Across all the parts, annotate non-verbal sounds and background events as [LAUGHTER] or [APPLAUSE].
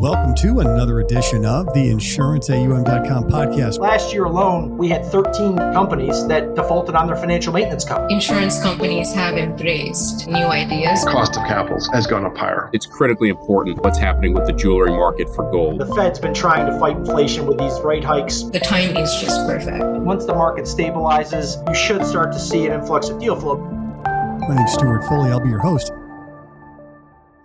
Welcome to another edition of the InsuranceAUM.com podcast. Last year alone, we had 13 companies that defaulted on their financial maintenance cover. Insurance companies have embraced new ideas. The cost of capital has gone up higher. It's critically important what's happening with the jewelry market for gold. The Fed's been trying to fight inflation with these rate hikes. The time is just perfect. Once the market stabilizes, you should start to see an influx of deal flow. My name's Stewart Foley. I'll be your host.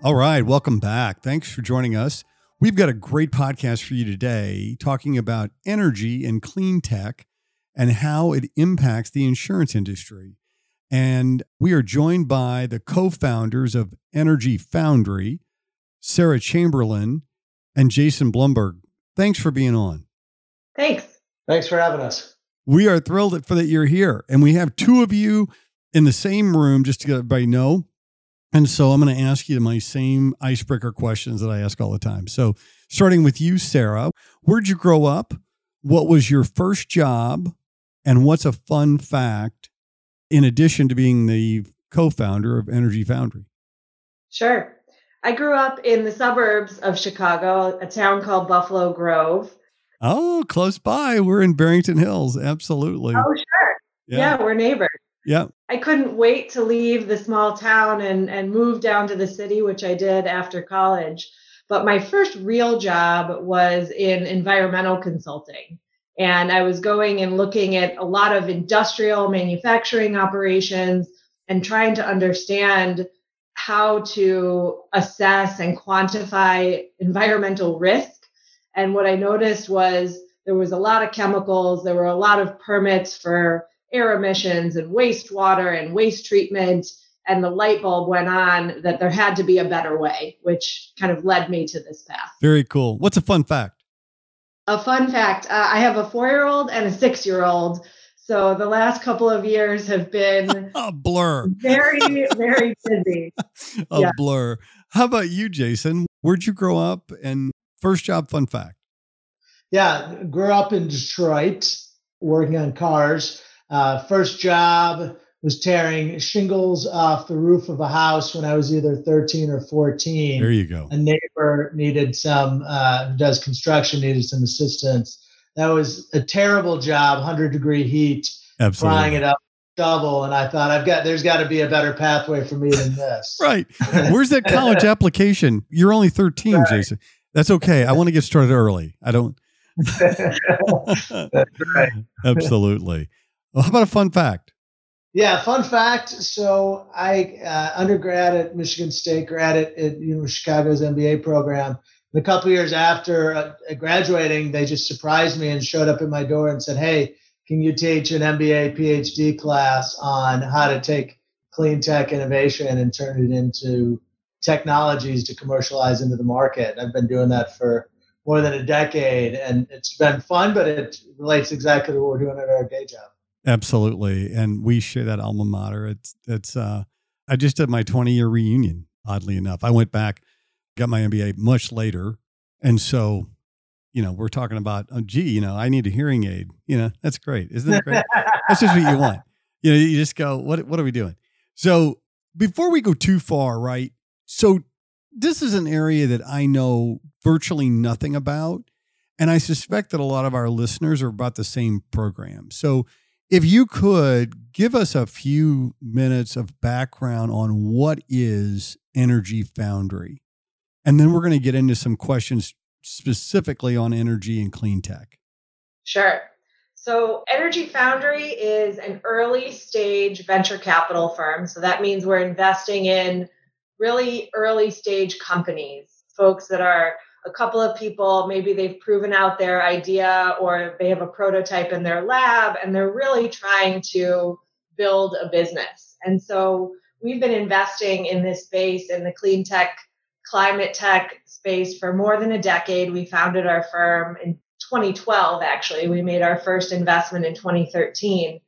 All right, welcome back. Thanks for joining us. We've got a great podcast for you today talking about energy and clean tech and how it impacts the insurance industry. And we are joined by the co founders of Energy Foundry, Sara Chamberlain and Jason Blumberg. Thanks for being on. Thanks. Thanks for having us. We are thrilled for that you're here. And we have two of you in the same room, just to let everybody know. And so I'm going to ask you my same icebreaker questions that I ask all the time. So, starting with you, Sara, where'd you grow up? What was your first job? And what's a fun fact in addition to being the co founder of Energy Foundry? Sure. I grew up in the suburbs of Chicago, a town called Buffalo Grove. Oh, close by. We're in Barrington Hills. Absolutely. Oh, sure. Yeah, yeah we're neighbors. Yeah. I couldn't wait to leave the small town and, and move down to the city, which I did after college. But my first real job was in environmental consulting. And I was going and looking at a lot of industrial manufacturing operations and trying to understand how to assess and quantify environmental risk. And what I noticed was there was a lot of chemicals, there were a lot of permits for air emissions and wastewater and waste treatment and the light bulb went on that there had to be a better way which kind of led me to this path. Very cool. What's a fun fact? A fun fact uh, i have a four year old and a six year old so the last couple of years have been [LAUGHS] a blur. very [LAUGHS] very busy. A yeah. blur. How about you jason? Where'd you grow up? And first job fun fact. Yeah grew up in detroit working on cars uh, first job was tearing shingles off the roof of a house when I was either 13 or 14. There you go. A neighbor needed some, uh, who does construction, needed some assistance. That was a terrible job, 100 degree heat, Absolutely. frying it up double and i thought i've got there's got to be a better pathway for me than this [LAUGHS] right where's that college [LAUGHS] application you're only 13 right. jason that's okay i want to get started early i don't [LAUGHS] that's right absolutely well, how about a fun fact? Yeah, fun fact. So I uh, undergrad at Michigan State, grad at, at University of Chicago's MBA program. And a couple years after uh, graduating, they just surprised me and showed up at my door and said, "Hey, can you teach an MBA PhD class on how to take clean tech innovation and turn it into technologies to commercialize into the market?" I've been doing that for more than a decade, and it's been fun, but it relates exactly to what we're doing at our day job. Absolutely. And we share that alma mater. It's, it's, uh, I just did my 20 year reunion, oddly enough. I went back, got my MBA much later. And so, you know, we're talking about, oh, gee, you know, I need a hearing aid. You know, that's great. Isn't that great? that's just what you want. [LAUGHS] You know, you just go, what, what are we doing? So before we go too far, right? So this is an area that I know virtually nothing about. And I suspect that a lot of our listeners are about the same program. So if you could give us a few minutes of background on what is Energy Foundry, and then we're going to get into some questions specifically on energy and clean tech. Sure. So, Energy Foundry is an early stage venture capital firm. So, that means we're investing in really early stage companies, folks that are a couple of people, maybe they've proven out their idea or they have a prototype in their lab and they're really trying to build a business. And so we've been investing in this space in the clean tech, climate tech space for more than a decade. We founded our firm in 2012, actually. We made our first investment in 2013.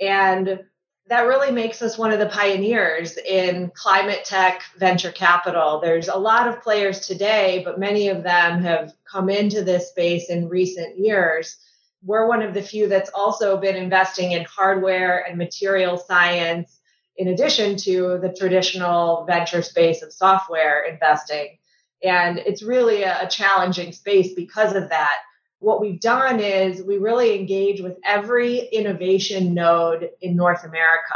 And that really makes us one of the pioneers in climate tech venture capital. There's a lot of players today, but many of them have come into this space in recent years. We're one of the few that's also been investing in hardware and material science, in addition to the traditional venture space of software investing. And it's really a, challenging space because of that. What we've done is we really engage with every innovation node in North America.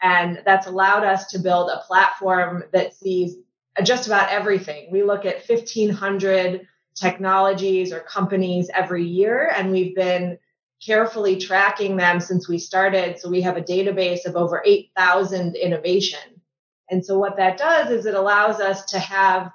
And that's allowed us to build a platform that sees just about everything. We look at 1,500 technologies or companies every year, and we've been carefully tracking them since we started. So we have a database of over 8,000 innovation. And so what that does is it allows us to have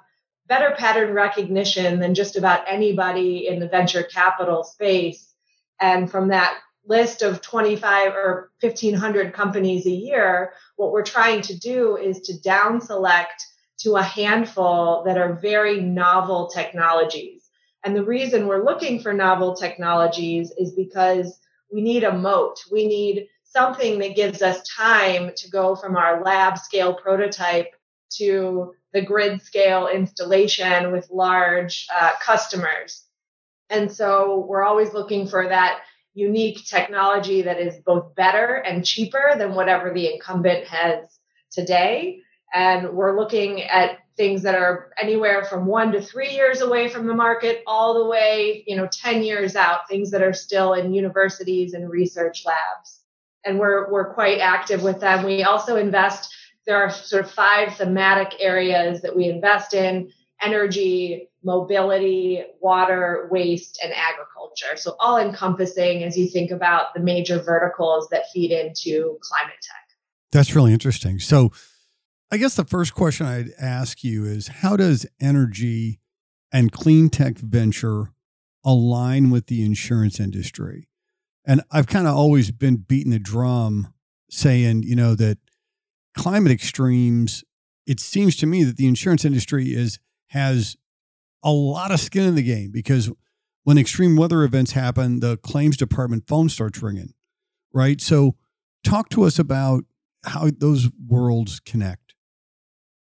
better pattern recognition than just about anybody in the venture capital space. And from that list of 25 or 1500 companies a year, what we're trying to do is to down select to a handful that are very novel technologies. And the reason we're looking for novel technologies is because we need a moat. We need something that gives us time to go from our lab scale prototype to the grid scale installation with large uh, customers. And so we're always looking for that unique technology that is both better and cheaper than whatever the incumbent has today. And we're looking at things that are anywhere from one to three years away from the market, all the way, you know, 10 years out, things that are still in universities and research labs. And we're, we're quite active with them. We also invest, there are sort of five thematic areas that we invest in energy, mobility, water, waste, and agriculture. So all encompassing as you think about the major verticals that feed into climate tech. That's really interesting. So I guess the first question I'd ask you is how does energy and clean tech venture align with the insurance industry? And I've kind of always been beating the drum saying, you know, that climate extremes, it seems to me that the insurance industry is has a lot of skin in the game because when extreme weather events happen, the claims department phone starts ringing, right? So talk to us about how those worlds connect.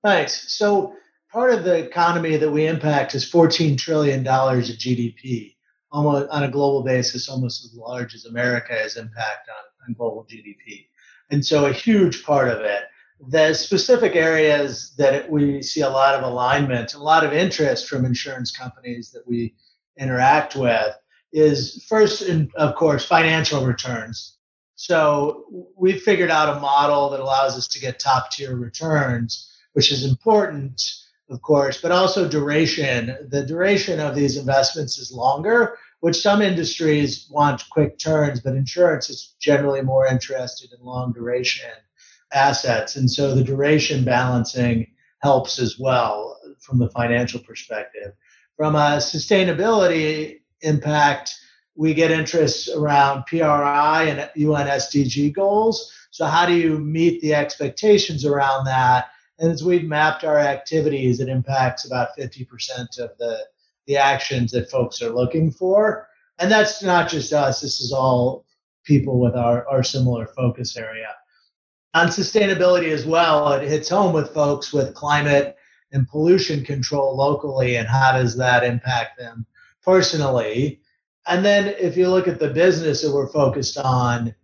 Thanks. So part of the economy that we impact is $14 trillion of GDP, almost on a global basis, almost as large as America's impact on, on global GDP. And so a huge part of it. The specific areas that we see a lot of alignment, a lot of interest from insurance companies that we interact with is first, in, of course, financial returns. So we've figured out a model that allows us to get top tier returns which is important, of course, but also duration. The duration of these investments is longer, which some industries want quick turns, but insurance is generally more interested in long duration assets. And so the duration balancing helps as well from the financial perspective. From a sustainability impact, we get interests around PRI and UN SDG goals. So, how do you meet the expectations around that? And as we've mapped our activities, it impacts about 50% of the, the actions that folks are looking for. And that's not just us, this is all people with our, our similar focus area. On sustainability as well, it hits home with folks with climate and pollution control locally and how does that impact them personally. And then if you look at the business that we're focused on,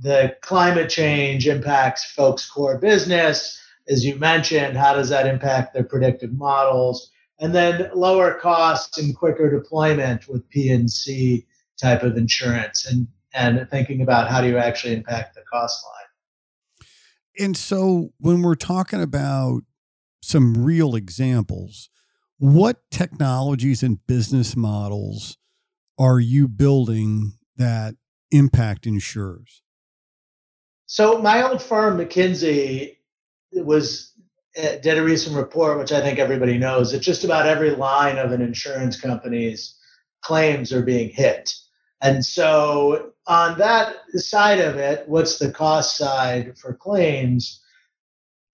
the climate change impacts folks' core business as you mentioned, how does that impact their predictive models? And then lower costs and quicker deployment with P&C type of insurance and, and thinking about how do you actually impact the cost line. And so when we're talking about some real examples, what technologies and business models are you building that impact insurers? So my old firm, McKinsey, was uh, did a recent report, which I think everybody knows, that just about every line of an insurance company's claims are being hit. And so, on that side of it, what's the cost side for claims?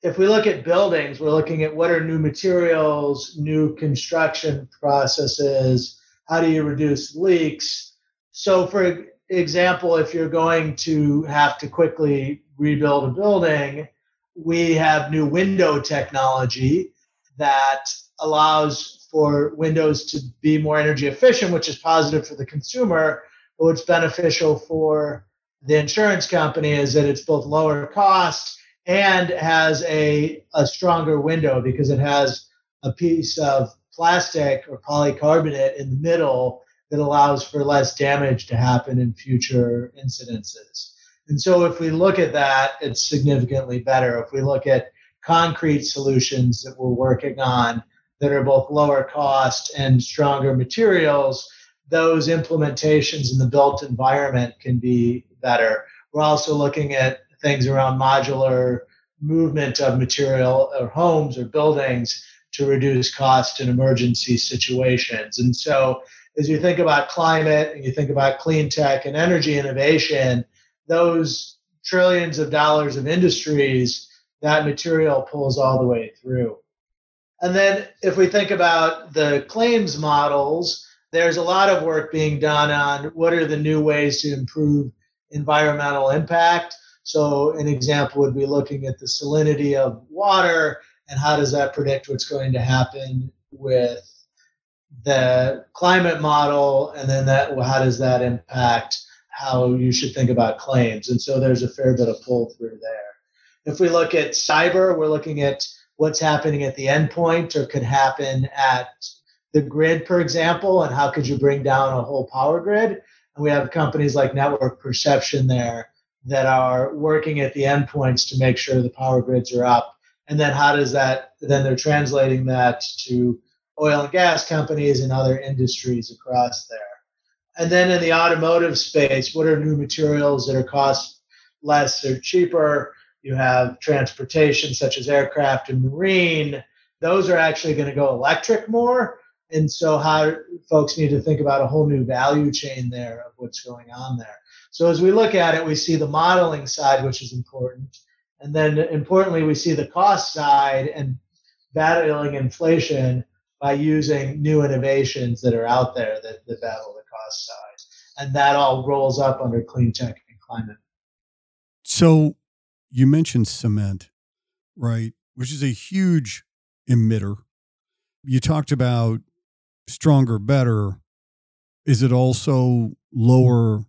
If we look at buildings, we're looking at what are new materials, new construction processes, how do you reduce leaks? So, for example, if you're going to have to quickly rebuild a building, we have new window technology that allows for windows to be more energy efficient, which is positive for the consumer. But what's beneficial for the insurance company is that it's both lower cost and has a, a stronger window because it has a piece of plastic or polycarbonate in the middle that allows for less damage to happen in future incidences. And so if we look at that, it's significantly better. If we look at concrete solutions that we're working on that are both lower cost and stronger materials, those implementations in the built environment can be better. We're also looking at things around modular movement of material or homes or buildings to reduce cost in emergency situations. And so as you think about climate and you think about clean tech and energy innovation, those trillions of dollars of industries, that material pulls all the way through. And then if we think about the claims models, there's a lot of work being done on what are the new ways to improve environmental impact. So an example would be looking at the salinity of water and how does that predict what's going to happen with the climate model? And then that how does that impact how you should think about claims? And so there's a fair bit of pull through there. If we look at cyber we're looking at what's happening at the endpoint or could happen at the grid for example and how could you bring down a whole power grid and we have companies like network perception there that are working at the endpoints to make sure the power grids are up and then how does that then they're translating that to oil and gas companies and other industries across there. And then in the automotive space, what are new materials that are cost less or cheaper? You have transportation such as aircraft and marine. Those are actually going to go electric more. And so how folks need to think about a whole new value chain there of what's going on there. So as we look at it, we see the modeling side, which is important. And then importantly, we see the cost side and battling inflation by using new innovations that are out there that, that battle the cost side. And that all rolls up under clean tech and climate. So you mentioned cement, right? Which is a huge emitter. You talked about stronger, better. Is it also lower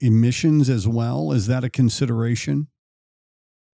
emissions as well? Is that a consideration?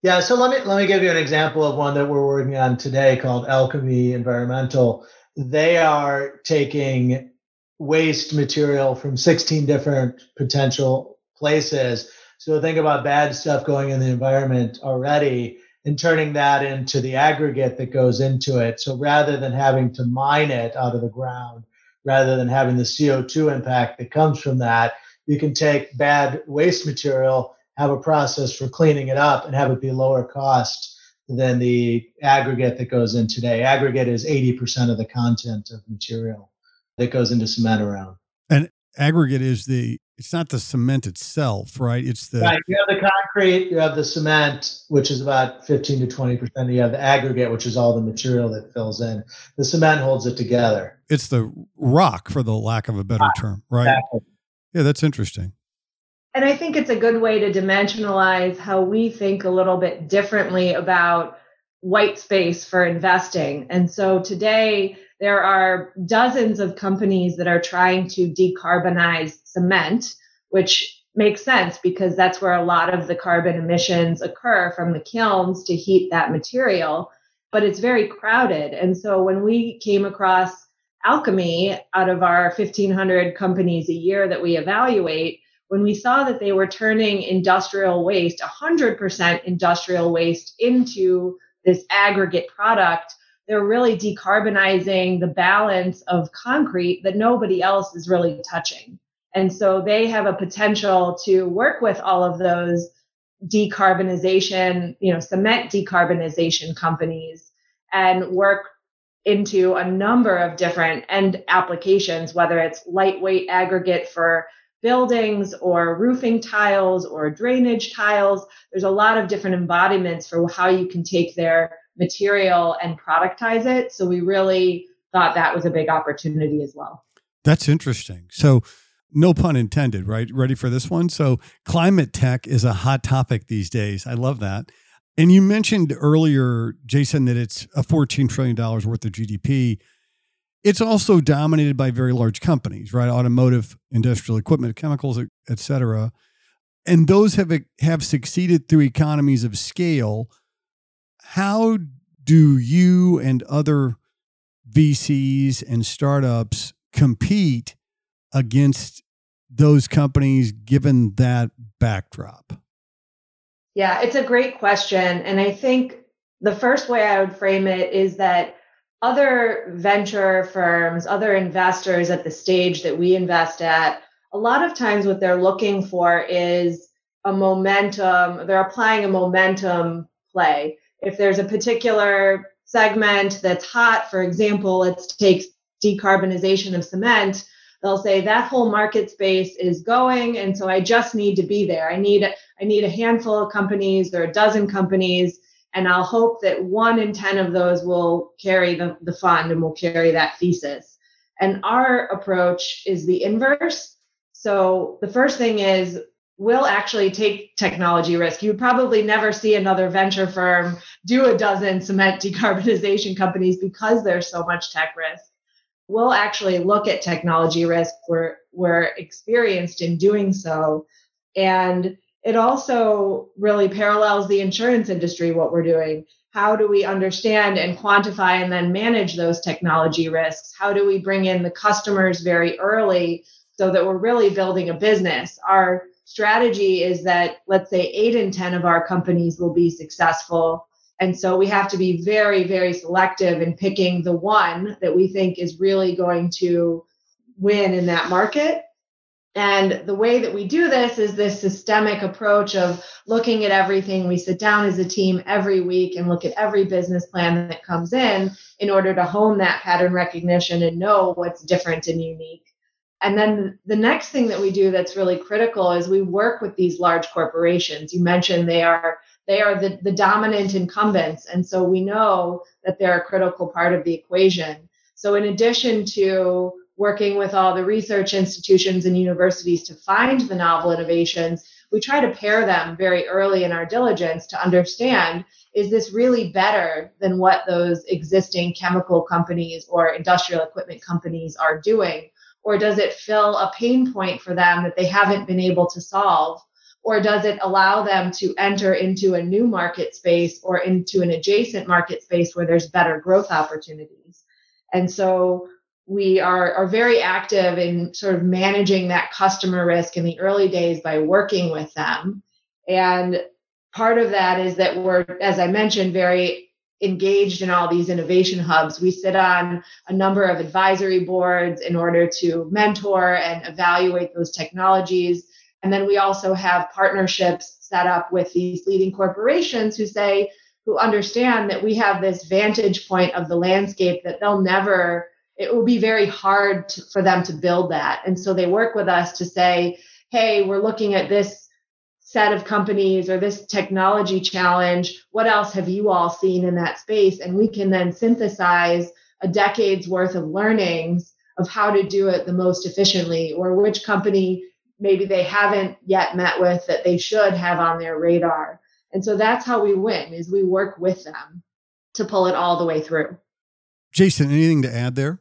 Yeah, so let me let me give you an example of one that we're working on today called Alchemy Environmental they are taking waste material from 16 different potential places. So think about bad stuff going in the environment already and turning that into the aggregate that goes into it. So rather than having to mine it out of the ground, rather than having the CO2 impact that comes from that, you can take bad waste material, have a process for cleaning it up, and have it be lower cost than the aggregate that goes in today. Aggregate is 80% of the content of material that goes into cement around. And aggregate is the it's not the cement itself, right? It's the right. You have the concrete, you have the cement, which is about 15 to 20 percent. You have the aggregate, which is all the material that fills in. The cement holds it together. It's the rock, for the lack of a better term, right? Exactly. Yeah, that's interesting. And I think it's a good way to dimensionalize how we think a little bit differently about white space for investing. And so today, there are dozens of companies that are trying to decarbonize cement, which makes sense because that's where a lot of the carbon emissions occur from the kilns to heat that material. But it's very crowded. And so when we came across Alchemy out of our 1,500 companies a year that we evaluate, when we saw that they were turning industrial waste, 100% industrial waste, into this aggregate product, they're really decarbonizing the balance of concrete that nobody else is really touching. And so they have a potential to work with all of those decarbonization, you know, cement decarbonization companies and work into a number of different end applications, whether it's lightweight aggregate for buildings or roofing tiles or drainage tiles. There's a lot of different embodiments for how you can take their material and productize it. So we really thought that was a big opportunity as well. That's interesting. So, no pun intended, right? Ready for this one? So, climate tech is a hot topic these days. I love that. And you mentioned earlier, Jason, that it's a $14 trillion worth of GDP. It's also dominated by very large companies, right? Automotive, industrial equipment, chemicals, et cetera. And those have have succeeded through economies of scale. How do you and other VCs and startups compete against those companies given that backdrop? Yeah, it's a great question. And I think the first way I would frame it is that other venture firms, other investors at the stage that we invest at, a lot of times what they're looking for is a momentum, they're applying a momentum play. If there's a particular segment that's hot, for example, let's take decarbonization of cement, they'll say that whole market space is going and so I just need to be there. I need I need a handful of companies or a dozen companies and I'll hope that one in 10 of those will carry the, the fund and will carry that thesis. And our approach is the inverse. So the first thing is we'll actually take technology risk. You would probably never see another venture firm do a dozen cement [LAUGHS] decarbonization companies because there's so much tech risk. We'll actually look at technology risk. We're, we're experienced in doing so. And it also really parallels the insurance industry, what we're doing. How do we understand and quantify and then manage those technology risks? How do we bring in the customers very early so that we're really building a business? Our strategy is that, let's say, eight in 10 of our companies will be successful. And so we have to be very, very selective in picking the one that we think is really going to win in that market and the way that we do this is this systemic approach of looking at everything. We sit down as a team every week and look at every business plan that comes in in order to hone that pattern recognition and know what's different and unique. And then the next thing that we do that's really critical is we work with these large corporations. You mentioned they are they are the, the dominant incumbents. And so we know that they're a critical part of the equation. So in addition to working with all the research institutions and universities to find the novel innovations, we try to pair them very early in our diligence to understand is this really better than what those existing chemical companies or industrial equipment companies are doing? Or does it fill a pain point for them that they haven't been able to solve? Or does it allow them to enter into a new market space or into an adjacent market space where there's better growth opportunities? And so we are, are very active in sort of managing that customer risk in the early days by working with them. And part of that is that we're, as I mentioned, very engaged in all these innovation hubs. We sit on a number of advisory boards in order to mentor and evaluate those technologies. And then we also have partnerships set up with these leading corporations who say, who understand that we have this vantage point of the landscape that they'll never it will be very hard to, for them to build that. And so they work with us to say, hey, we're looking at this set of companies or this technology challenge. What else have you all seen in that space? And we can then synthesize a decade's worth of learnings of how to do it the most efficiently or which company maybe they haven't yet met with that they should have on their radar. And so that's how we win is we work with them to pull it all the way through. Jason, anything to add there?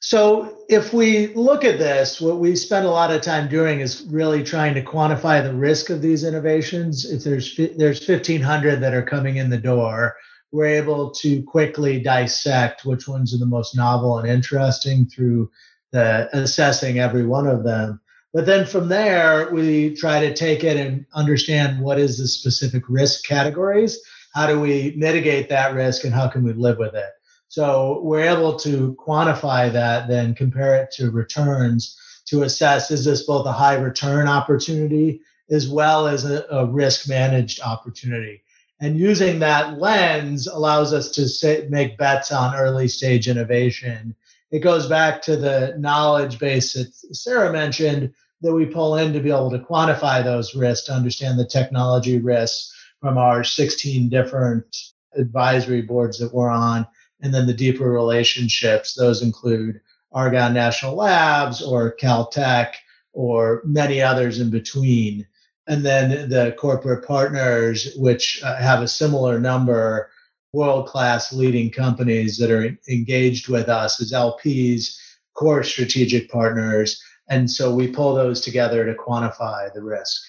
So, if we look at this, what we spend a lot of time doing is really trying to quantify the risk of these innovations. If there's there's 1,500 that are coming in the door, we're able to quickly dissect which ones are the most novel and interesting through the assessing every one of them. But then from there, we try to take it and understand what is the specific risk categories. How do we mitigate that risk, and how can we live with it? So we're able to quantify that, then compare it to returns to assess is this both a high return opportunity as well as a, a risk managed opportunity. And using that lens allows us to make bets on early stage innovation. It goes back to the knowledge base that Sara mentioned that we pull in to be able to quantify those risks, to understand the technology risks from our 16 different advisory boards that we're on and then the deeper relationships, those include Argonne National Labs or Caltech or many others in between. And then the corporate partners, which uh, have a similar number, world class leading companies that are engaged with us as LPs, core strategic partners. And so we pull those together to quantify the risk.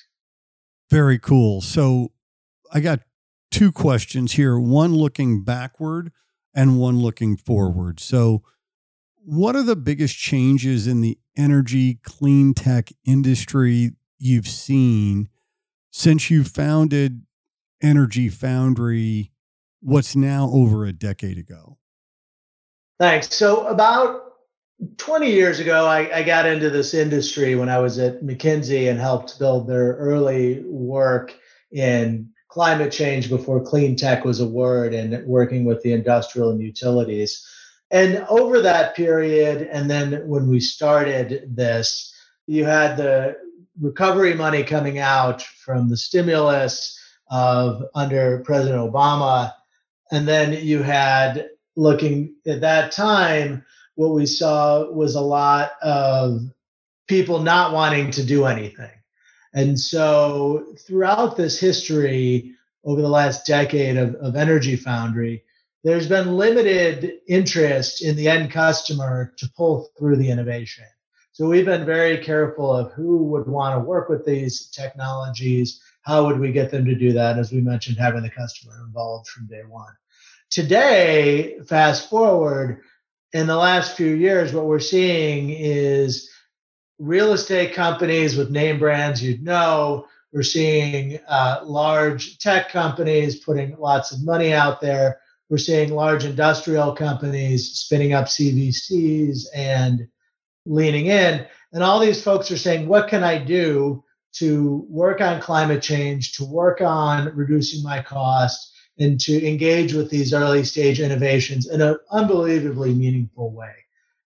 Very cool. So I got two questions here. One looking backward and one looking forward. So, what are the biggest changes in the energy clean tech industry you've seen since you founded Energy Foundry, what's now over a decade ago? Thanks. So, about 20 years ago, I, I, got into this industry when I was at McKinsey and helped build their early work in climate change before clean tech was a word and working with the industrial and utilities. And over that period, and then when we started this, you had the recovery money coming out from the stimulus of under President Obama. And then you had looking at that time, what we saw was a lot of people not wanting to do anything. And so throughout this history, over the last decade of, of Energy Foundry, there's been limited interest in the end customer to pull through the innovation. So we've been very careful of who would want to work with these technologies, how would we get them to do that? As we mentioned, having the customer involved from day one. Today, fast forward, in the last few years, what we're seeing is real estate companies with name brands you'd know. We're seeing uh, large tech companies putting lots of money out there. We're seeing large industrial companies spinning up CVCs and leaning in. And all these folks are saying, what can I do to work on climate change, to work on reducing my cost, and to engage with these early stage innovations in an unbelievably meaningful way.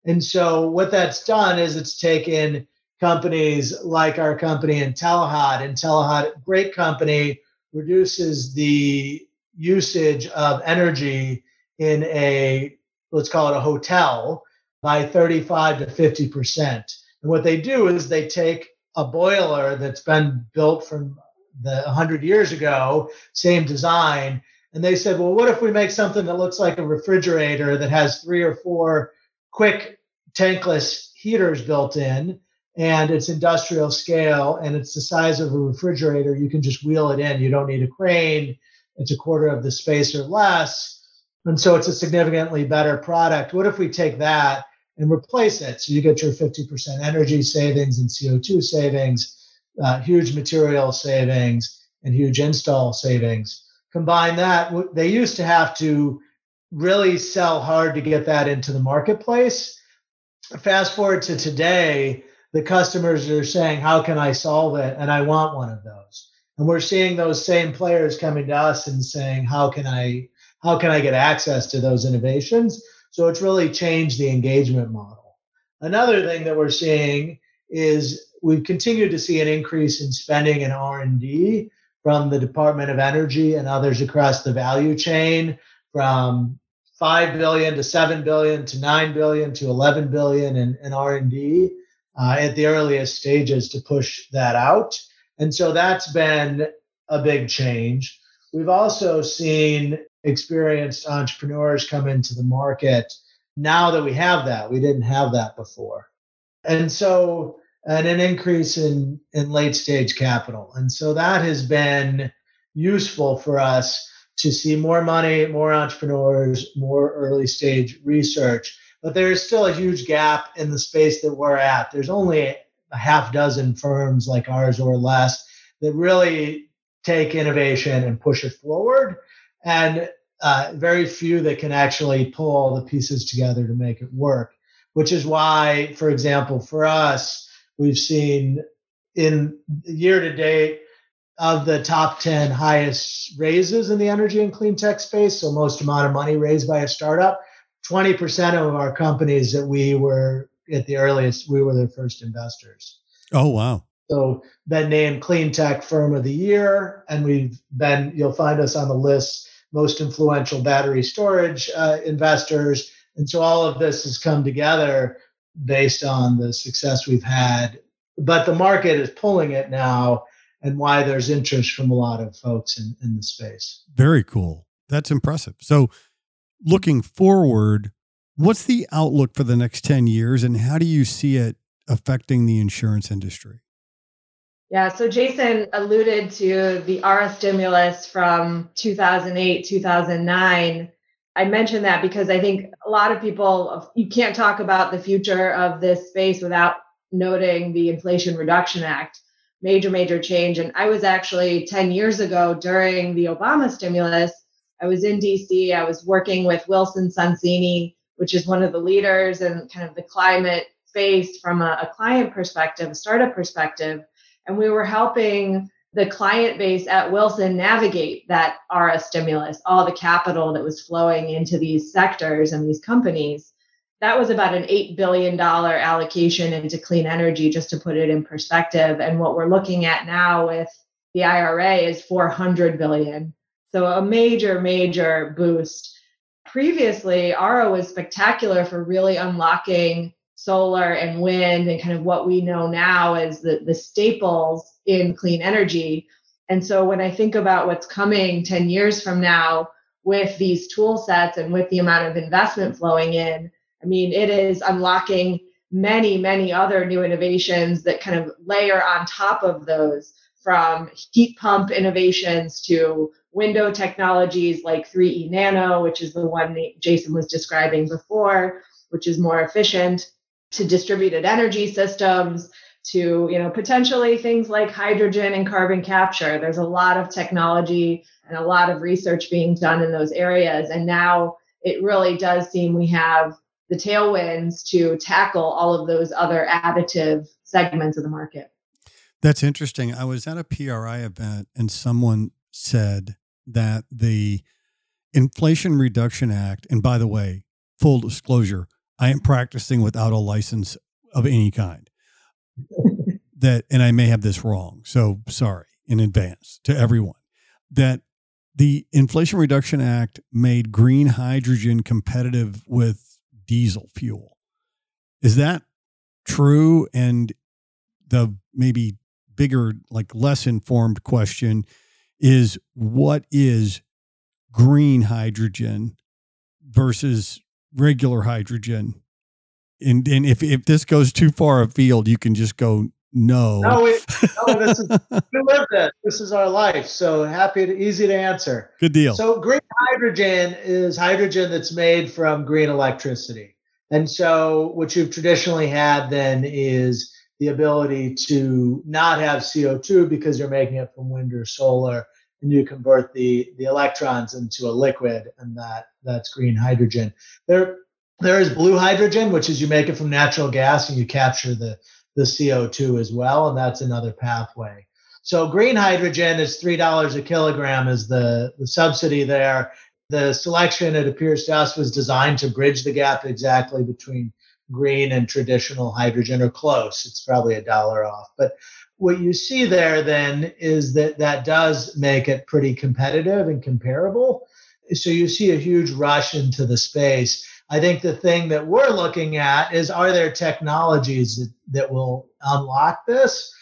And so what that's done is it's taken companies like our company Intellihot. Intellihot, great company, reduces the usage of energy in a let's call it a hotel by 35 to 50 percent. And what they do is they take a boiler that's been built from the 100 years ago, same design, and they said, well, what if we make something that looks like a refrigerator that has three or four quick tankless heaters built in, and it's industrial scale, and it's the size of a refrigerator. You can just wheel it in. You don't need a crane. It's a quarter of the space or less. And so it's a significantly better product. What if we take that and replace it? So you get your 50% energy savings and CO2 savings, uh, huge material savings, and huge install savings combine that, they used to have to really sell hard to get that into the marketplace. Fast forward to today, the customers are saying, How can I solve it? And I want one of those. And we're seeing those same players coming to us and saying, How can I how can I get access to those innovations? So it's really changed the engagement model. Another thing that we're seeing is we've continued to see an increase in spending in R&D from the Department of Energy and others across the value chain from 5 billion to 7 billion to 9 billion to 11 billion in, in r&d uh, at the earliest stages to push that out. And so that's been a big change. We've also seen experienced entrepreneurs come into the market now that we have that. We didn't have that before. And so and an increase in, in late stage capital. And so that has been useful for us to see more money, more entrepreneurs, more early stage research. But there is still a huge gap in the space that we're at. There's only a half dozen firms like ours or less that really take innovation and push it forward, and uh, very few that can actually pull all the pieces together to make it work. Which is why, for example, for us, We've seen in year to date of the top 10 highest raises in the energy and clean tech space, so most amount of money raised by a startup, 20% of our companies that we were at the earliest, we were their first investors. Oh, wow. So been named Clean Tech Firm of the Year, and we've been, you'll find us on the list, most influential battery storage uh, investors. And so all of this has come together based on the success we've had. But the market is pulling it now, and why there's interest from a lot of folks in, in the space. Very cool. That's impressive. So, looking forward, what's the outlook for the next 10 years, and how do you see it affecting the insurance industry? Yeah, so Jason alluded to the ARRA stimulus from 2008, 2009 I mentioned that because I think a lot of people, you can't talk about the future of this space without noting the Inflation Reduction Act. Major, major change. And I was actually 10 years ago during the Obama stimulus, I was in DC. I was working with Wilson Sonsini, which is one of the leaders in kind of the climate space from a, a client perspective, a startup perspective. And we were helping the client base at Wilson navigate that ARRA stimulus, all the capital that was flowing into these sectors and these companies. That was about an $8 billion allocation into clean energy, just to put it in perspective. And what we're looking at now with the IRA is 400 billion. So a major, major boost. Previously, ARRA was spectacular for really unlocking solar and wind and kind of what we know now as the, the staples in clean energy. And so when I think about what's coming 10 years from now with these tool sets and with the amount of investment flowing in, I mean, it is unlocking many, many other new innovations that kind of layer on top of those from heat pump innovations to window technologies like 3E Nano, which is the one Jason was describing before, which is more efficient, to distributed energy systems to you know potentially things like hydrogen and carbon capture. There's a lot of technology and a lot of research being done in those areas and now it really does seem we have the tailwinds to tackle all of those other additive segments of the market that's interesting i was at a pri event and someone said that the inflation reduction act and by the way full disclosure I am practicing without a license of any kind. [LAUGHS] that, and I may have this wrong. So sorry in advance to everyone. That the Inflation Reduction Act made green hydrogen competitive with diesel fuel. Is that true? And the maybe bigger, like less informed question is what is green hydrogen versus regular hydrogen. And, and if, if this goes too far afield, you can just go, no. No, we, no [LAUGHS] this is, we live this. This is our life. So happy to, easy to answer. Good deal. So green hydrogen is hydrogen that's made from green electricity. And so what you've traditionally had then is the ability to not have CO2 because you're making it from wind or solar and you convert the the electrons into a liquid and that that's green hydrogen there there is blue hydrogen which is you make it from natural gas and you capture the the co2 as well and that's another pathway so green hydrogen is three dollars a kilogram is the the subsidy there the selection it appears to us was designed to bridge the gap exactly between green and traditional hydrogen or close it's probably a dollar off but what you see there then is that that does make it pretty competitive and comparable. So you see a huge rush into the space. I think the thing that we're looking at is are there technologies that, that will unlock this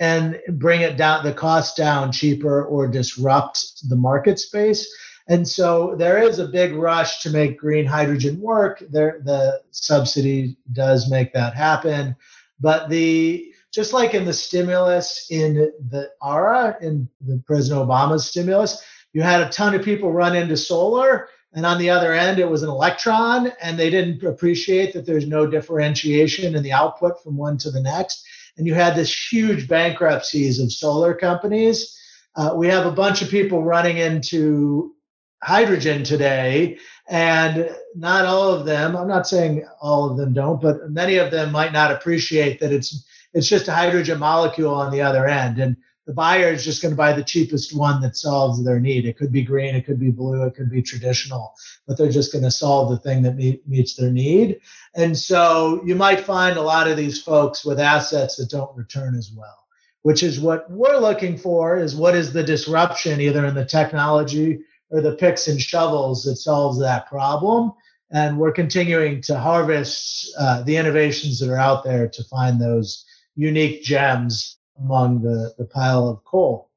and bring it down the cost down cheaper or disrupt the market space? And so there is a big rush to make green hydrogen work. There, the subsidy does make that happen. But the just like in the stimulus in the ARRA, in the President Obama's stimulus, you had a ton of people run into solar. And on the other end, it was an electron, and they didn't appreciate that there's no differentiation in the output from one to the next. And you had this huge bankruptcies of solar companies. Uh, we have a bunch of people running into hydrogen today, and not all of them, I'm not saying all of them don't, but many of them might not appreciate that it's it's just a hydrogen molecule on the other end. And the buyer is just going to buy the cheapest one that solves their need. It could be green, it could be blue, it could be traditional, but they're just going to solve the thing that meet, meets their need. And so you might find a lot of these folks with assets that don't return as well, which is what we're looking for is what is the disruption either in the technology or the picks and shovels that solves that problem. And we're continuing to harvest uh, the innovations that are out there to find those unique gems among the, the pile of coal.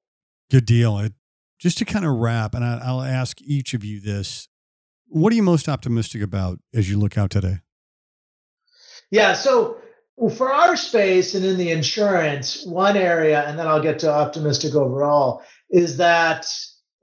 Good deal. It, just to kind of wrap, and I, I'll ask each of you this what are you most optimistic about as you look out today? Yeah, so for our space and in the insurance, one area, and then I'll get to optimistic overall, is that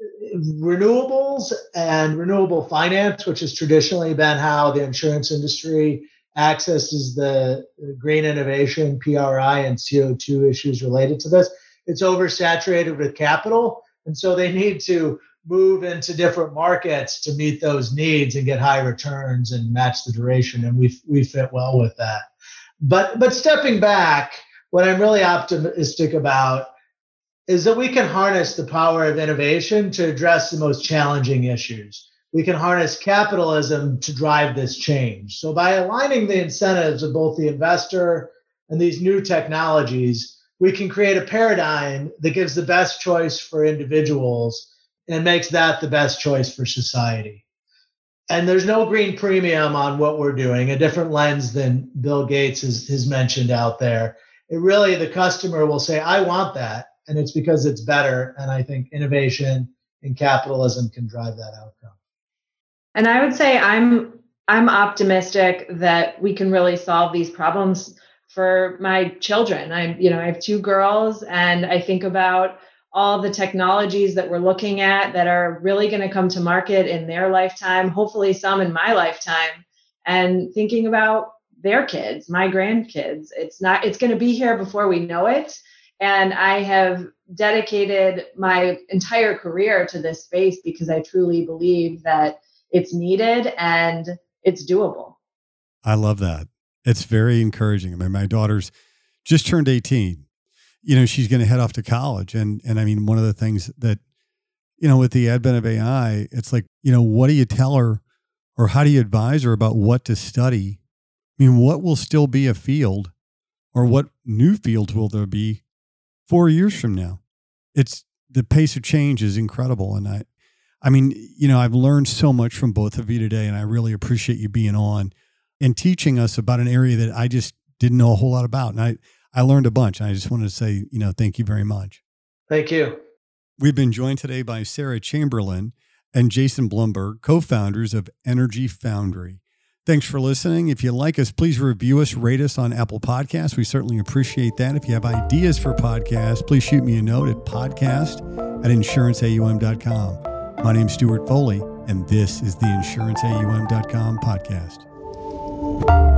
uh, renewables and renewable finance, which has traditionally been how the insurance industry accesses the green innovation, PRI, and CO2 issues related to this. It's oversaturated with capital. And so they need to move into different markets to meet those needs and get high returns and match the duration. And we, we fit well with that. But, but stepping back, what I'm really optimistic about is that we can harness the power of innovation to address the most challenging issues. We can harness capitalism to drive this change. So, by aligning the incentives of both the investor and these new technologies, we can create a paradigm that gives the best choice for individuals and makes that the best choice for society. And there's no green premium on what we're doing, a different lens than Bill Gates has, has mentioned out there. It really, the customer will say, I want that and it's because it's better. And I think innovation and capitalism can drive that outcome. And I would say I'm I'm optimistic that we can really solve these problems for my children. I you know, I have two girls and I think about all the technologies that we're looking at that are really going to come to market in their lifetime, hopefully some in my lifetime, and thinking about their kids, my grandkids. It's not it's going to be here before we know it and I have dedicated my entire career to this space because I truly believe that it's needed and it's doable. I love that. It's very encouraging. I mean, my daughter's just turned 18. You know, she's going to head off to college. And, and I mean, one of the things that, you know, with the advent of AI, it's like, you know, what do you tell her or how do you advise her about what to study? I mean, what will still be a field or what new fields will there be four years from now. It's the pace of change is incredible. And I, I mean, you know, I've learned so much from both of you today, and I really appreciate you being on and teaching us about an area that I just didn't know a whole lot about. And I, I learned a bunch. And I just wanted to say, you know, thank you very much. Thank you. We've been joined today by Sara Chamberlain and Jason Blumberg, co founders of Energy Foundry. Thanks for listening. If you like us, please review us, rate us on Apple Podcasts. We certainly appreciate that. If you have ideas for podcasts, please shoot me a note at podcast at insuranceaum.com. My name is Stewart Foley, and this is the InsuranceAUM.com podcast.